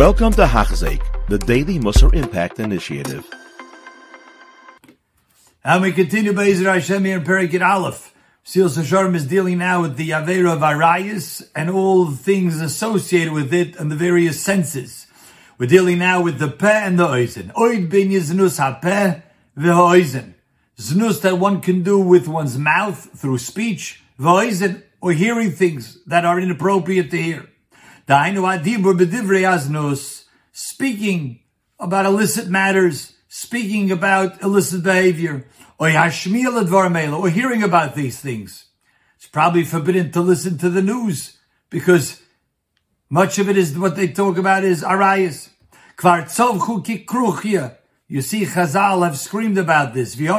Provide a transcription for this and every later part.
Welcome to Hachzeik, the Daily Musar Impact Initiative. And we continue Be'ezra Hashem here in Perek Yud Aleph. Mesilas Yesharim is dealing now with the Avera of Arayas and all the things associated with it and the various senses. We're dealing now with the Peh and the Oizen. Oid bin Yiznus HaPeh v'Oizen. Znus that one can do with one's mouth through speech, v'Oizen, or hearing things that are inappropriate to hear. Dainu speaking about illicit matters, speaking about illicit behavior, or or hearing about these things. It's probably forbidden to listen to the news because much of it is what they talk about is arayas. You see, Chazal have screamed about this. Chazal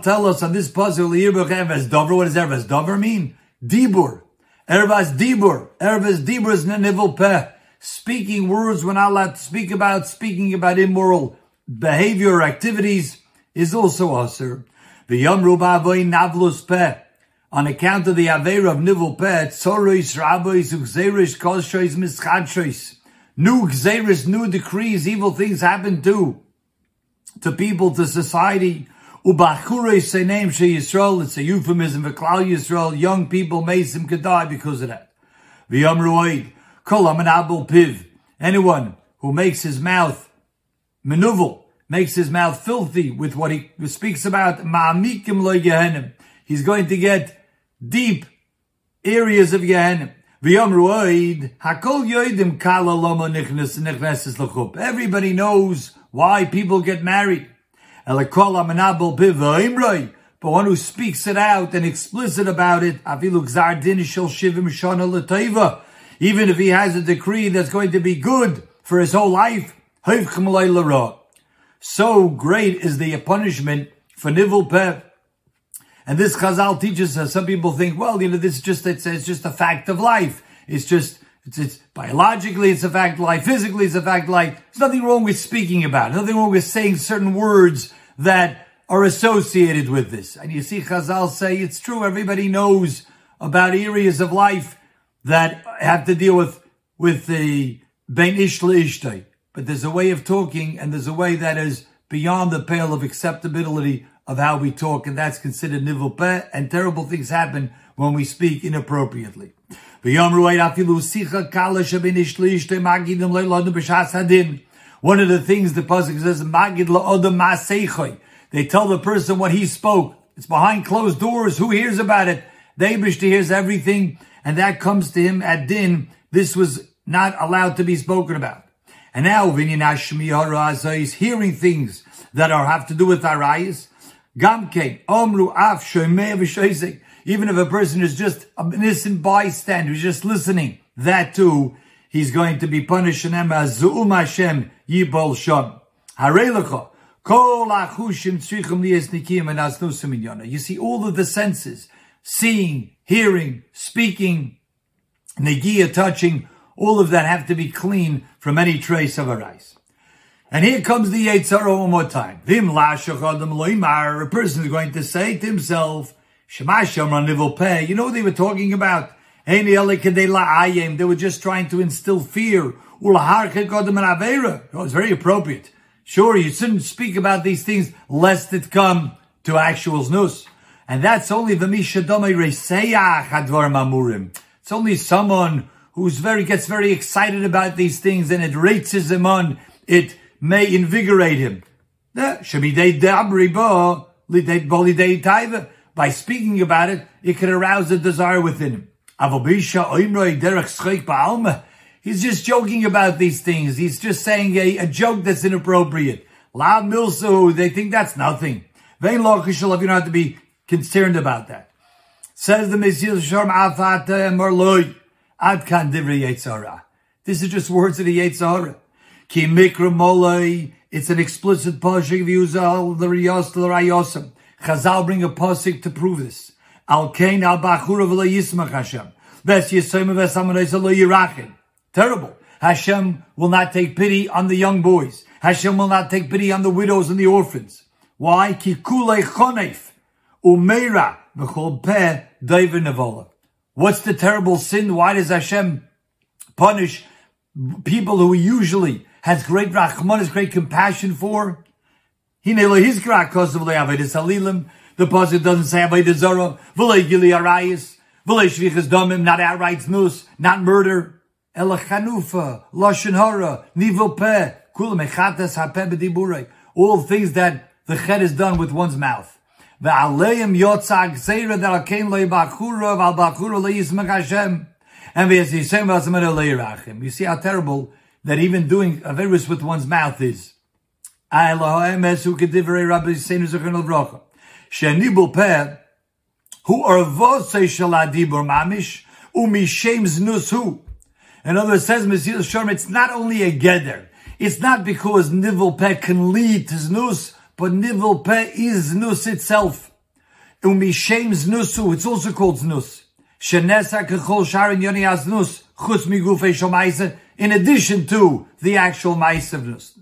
tell us on this puzzle. What does erbas dover mean? Dibur. Erbas dibur. Erbas dibur is nivul peh. Speaking words when not allowed to speak about, speaking about immoral behavior or activities is also asur. V'yomru ba'avoy navlus peh on account of the Aveira of Nivul Peh, Tzorois, Rabbois, Ugzeris, Koshois, Mischadshois. New Gzeris, new decrees, evil things happen to, to people, to society. Ubachure say name She Yisrael, it's a euphemism for Klal Yisrael, young people, Mesim could die because of that. V'yamruoid, Kol Amanabul Piv, anyone who makes his mouth manuvel, makes his mouth filthy with what he speaks about, Ma'amikim lo Gehenim. He's going to get deep areas of Gehenna. Everybody knows why people get married. But one who speaks it out and explicit about it, even if he has a decree that's going to be good for his whole life, so great is the punishment for nivul peh and this Chazal teaches us, some people think, well, you know, this is just, it's, it's just a fact of life. It's just, it's, it's biologically, it's a fact of life. Physically, it's a fact of life. There's nothing wrong with speaking about it. Nothing wrong with saying certain words that are associated with this. And you see Chazal say it's true. Everybody knows about areas of life that have to deal with, with the ben ish. But there's a way of talking and there's a way that is beyond the pale of acceptability of how we talk, and that's considered nivul peh, and terrible things happen when we speak inappropriately. One of the things the pasuk says, "Magid la'odam They tell the person what he spoke. It's behind closed doors. Who hears about it? The Abishta hears everything, and that comes to him at din. This was not allowed to be spoken about. And now, Vinyan is hearing things that are have to do with our eyes. Gamke, Omru Af Even if a person is just an innocent bystander, who's just listening, that too, he's going to be punished. And as Zu'um Hashem Yibol Shom. Harelecha. Kol and asnusim. You see all of the senses, seeing, hearing, speaking, negia, touching, all of that have to be clean from any trace of a rice. And here comes the Yetzirah one more time. Vim loimar. A person is going to say to himself, Shemasham nivul peh. You know what they were talking about? They were just trying to instill fear. Er oh, it was very appropriate. Sure, you shouldn't speak about these things lest it come to actual znus. And that's only the It's only someone who's very, gets very excited about these things and it rates him on. It may invigorate him. By speaking about it, it can arouse a desire within him. He's just joking about these things. He's just saying a, a joke that's inappropriate. La milsu, they think that's nothing. Vein lo you don't have to be concerned about that. Says the Mesilas Yesharim Afata Marloy. Adkan Divrei Yetzara. This is just words of the Yetzara. Ki mikra molei. It's an explicit pasuk v'yuzal the riyos the rayosim. Chazal bring a pasuk to prove this. Al kain al bachura v'lo yismach Hashem. Ves yisayim ves amonez lo yirachin. Terrible. Hashem will not take pity on the young boys. Hashem will not take pity on the widows and the orphans. Why? Ki kulei chonef umeira v'chol peh nevola. What's the terrible sin? Why does Hashem punish people who usually has great rachmanis, great compassion for. The pasuk doesn't say avodah zara, v'lei gili arayis, v'lei shvichas damim, not outright snus, not murder. Ela chanufa, lashon hara, nivul peh, kulam echatas hapeh b'diburei. All things that the ched is done with one's mouth. Ve'aleim yotzag seira that akein loy bachura, v'al bachura le'yismach Hashem. And you see how terrible that even doing averus with one's mouth is. Shenibul peh, who are vose shaladibur mamish, umishem znus In other words, says Mesilas Yesharim, it's not only a geder. It's not because nivul peh can lead to znus, but nivul peh is znus itself. Umishem znusu, it's also called znus. Shenesa kechol sharon yoni aznus, chutz migufei shomaisa, in addition to the actual chorus.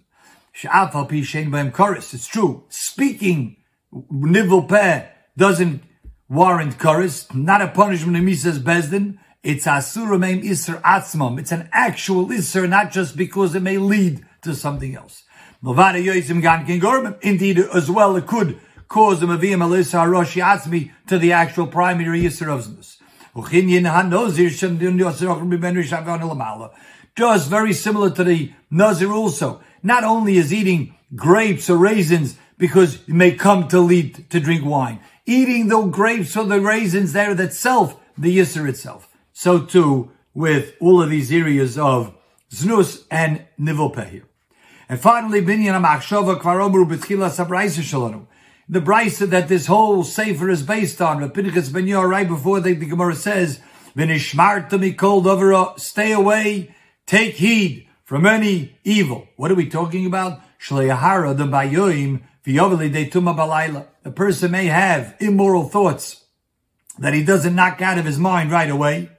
It's true. Speaking nivul peh doesn't warrant chorus, not a punishment in Mises Bezdin. It's asuramim isser atzmam. It's an actual isser, not just because it may lead to something else. Indeed, as well, it could cause a maviyam alisa haroshi atzmi to the actual primary isser of znus. Just very similar to the Nazir also. Not only is eating grapes or raisins because it may come to lead to drink wine. Eating the grapes or the raisins there itself, the Yisr itself. So too with all of these areas of Znus and Nivul Pehir. And finally, Binyan HaMachshava Kvaromru B'tchila Sabraisa Shalonu the brisa that this whole sefer is based on. Pinchas Ben Yair, right before the, the Gemara says, "V'nishmarta mikol davara, stay away, take heed from any evil." What are we talking about? Shleihara the bayoim A person may have immoral thoughts that he doesn't knock out of his mind right away,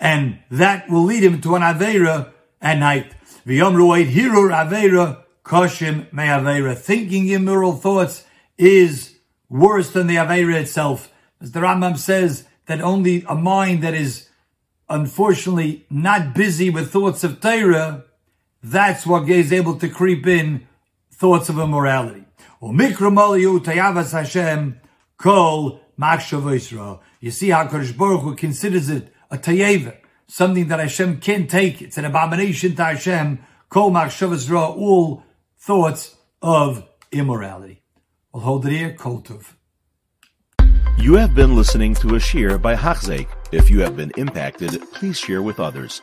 and that will lead him to an avera at night. Avera koshim. Thinking immoral thoughts is worse than the Aveira itself. As the Rambam says that only a mind that is unfortunately not busy with thoughts of Torah, that's what is able to creep in thoughts of immorality. You see how Kodesh Baruch Hu considers it a tayeva, something that Hashem can't take. It's an abomination to Hashem. Kol machshavas all thoughts of immorality. You have been listening to a shiur by Hachzeik. If you have been impacted, please share with others.